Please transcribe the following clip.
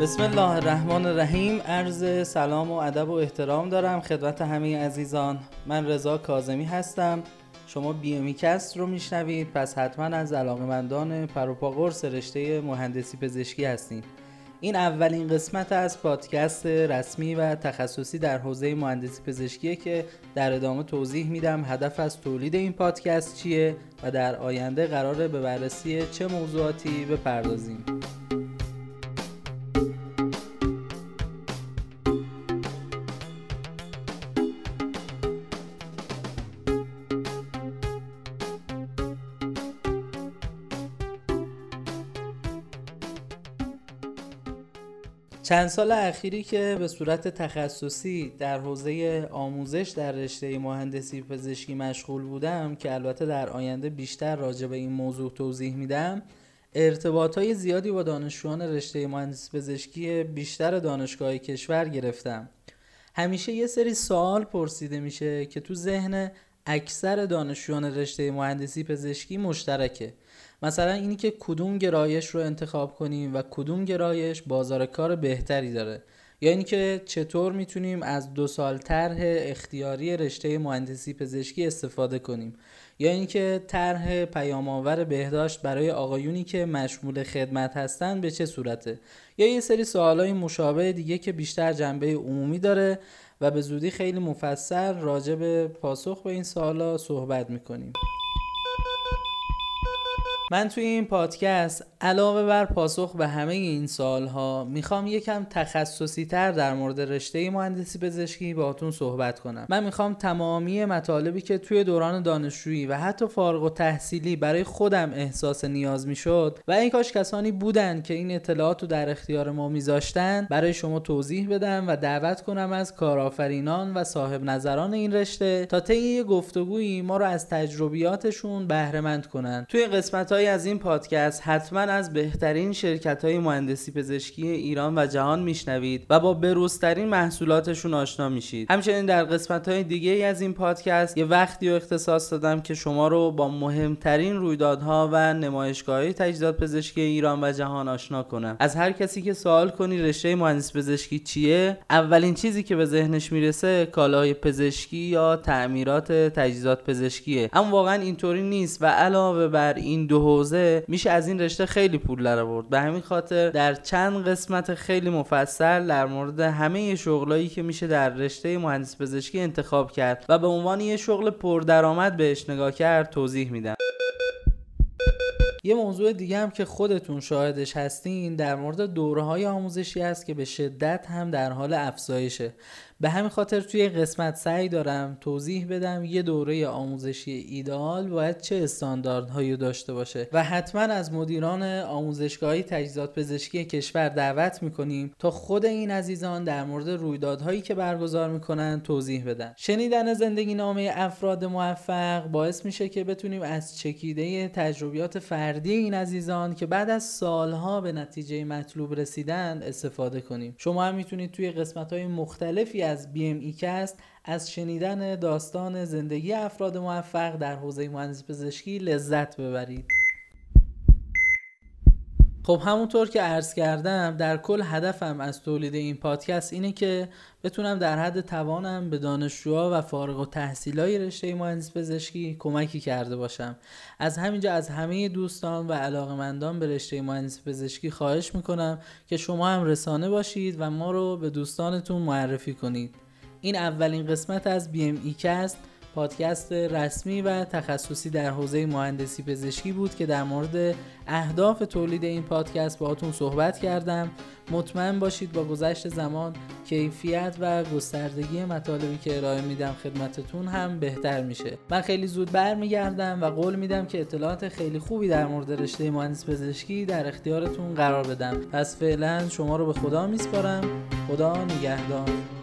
بسم الله الرحمن الرحیم. عرض سلام و ادب و احترام دارم خدمت همه عزیزان. من رضا کاظمی هستم. شما بیومیکست رو میشنوید. پس حتما از علاقمندان پروپاقرص رشته مهندسی پزشکی هستید این اولین قسمت از پادکست رسمی و تخصصی در حوزه مهندسی پزشکیه که در ادامه توضیح میدم هدف از تولید این پادکست چیه و در آینده قراره به بررسی چه موضوعاتی بپردازیم. چند سال اخیری که به صورت تخصصی در حوزه آموزش در رشته مهندسی پزشکی مشغول بودم که البته در آینده بیشتر راجع به این موضوع توضیح میدم ارتباط های زیادی با دانشجویان رشته مهندسی پزشکی بیشتر دانشگاه کشور گرفتم. همیشه یه سری سوال پرسیده میشه که تو ذهن اکثر دانشجویان رشته مهندسی پزشکی مشترکه. مثلا اینی که کدوم گرایش رو انتخاب کنیم و کدوم گرایش بازار کار بهتری داره. یا اینکه چطور می‌تونیم از دو سال طرح اختیاری رشته مهندسی پزشکی استفاده کنیم. یا اینکه طرح پیام آور بهداشت برای آقایونی که مشمول خدمت هستن به چه صورته. یا یه سری سوالای مشابه دیگه که بیشتر جنبه عمومی داره و به زودی خیلی مفصل راجع به پاسخ به این سوالا صحبت می‌کنیم. من توی این پادکست علاوه بر پاسخ به همه این سالها می‌خوام یکم تخصصی تر در مورد رشته مهندسی پزشکی باهاتون صحبت کنم. من می‌خوام تمامی مطالبی که توی دوران دانشجویی و حتی فارغ و تحصیلی برای خودم احساس نیاز می‌شد و این کاش کسانی بودن که این اطلاعات رو در اختیار ما میذاشتن برای شما توضیح بدم و دعوت کنم از کارآفرینان و صاحب نظران این رشته تا طی گفتگویی ما رو از تجربیاتشون بهره مند کنن. توی قسمت از این پادکست حتما از بهترین شرکت های مهندسی پزشکی ایران و جهان میشنوید و با بروزترین محصولاتشون آشنا میشید. همچنین در قسمت های دیگه از این پادکست یه وقتی رو اختصاص دادم که شما رو با مهمترین رویدادها و نمایشگاه های تجهیزات پزشکی ایران و جهان آشنا کنم. از هر کسی که سوال کنی رشته مهندسی پزشکی چیه اولین چیزی که به ذهنش می‌رسه کالاهای پزشکی یا تعمیرات تجهیزات پزشکیه. اما واقعا اینطوری نیست و علاوه بر این دو حوزه میشه از این رشته خیلی پول در آورد. به همین خاطر در چند قسمت خیلی مفصل در مورد همه شغلایی که میشه در رشته مهندس پزشکی انتخاب کرد و به عنوان یه شغل پردرآمد بهش نگاه کرد توضیح میدم. یه موضوع دیگه هم که خودتون شاهدش هستین در مورد دوره های آموزشی است که به شدت هم در حال افزایشه. به همین خاطر توی قسمت سعی دارم توضیح بدم یه دوره آموزشی ایدئال باید چه استانداردهایی داشته باشه و حتما از مدیران آموزشگاهی تجهیزات پزشکی کشور دعوت می‌کنیم تا خود این عزیزان در مورد رویدادهایی که برگزار می‌کنن توضیح بدن. شنیدن زندگی نامه افراد موفق باعث میشه که بتونیم از چکیده تجربیات فردی این عزیزان که بعد از سالها به نتیجه مطلوب رسیدن استفاده کنیم. شما هم می‌تونید توی قسمت های مختلفی از بی ام ای کست از شنیدن داستان زندگی افراد موفق در حوزه مهندسی پزشکی لذت ببرید. خب همونطور که عرض کردم در کل هدفم از تولید این پادکست اینه که بتونم در حد توانم به دانشجوها و فارغ و تحصیلای رشته مهندسی پزشکی کمکی کرده باشم. از همینجا از همه دوستان و علاقمندان به رشته مهندسی پزشکی خواهش می‌کنم که شما هم رسانه باشید و ما رو به دوستانتون معرفی کنید. این اولین قسمت از کست پادکست رسمی و تخصصی در حوزه مهندسی پزشکی بود که در مورد اهداف تولید این پادکست باهاتون صحبت کردم. مطمئن باشید با گذشت زمان کیفیت و گستردگی مطالبی که ارائه میدم خدمتتون هم بهتر میشه. من خیلی زود برمیگردم و قول میدم که اطلاعات خیلی خوبی در مورد رشته مهندسی پزشکی در اختیارتون قرار بدم. پس فعلا شما رو به خدا میسپارم. خدا نگهدار.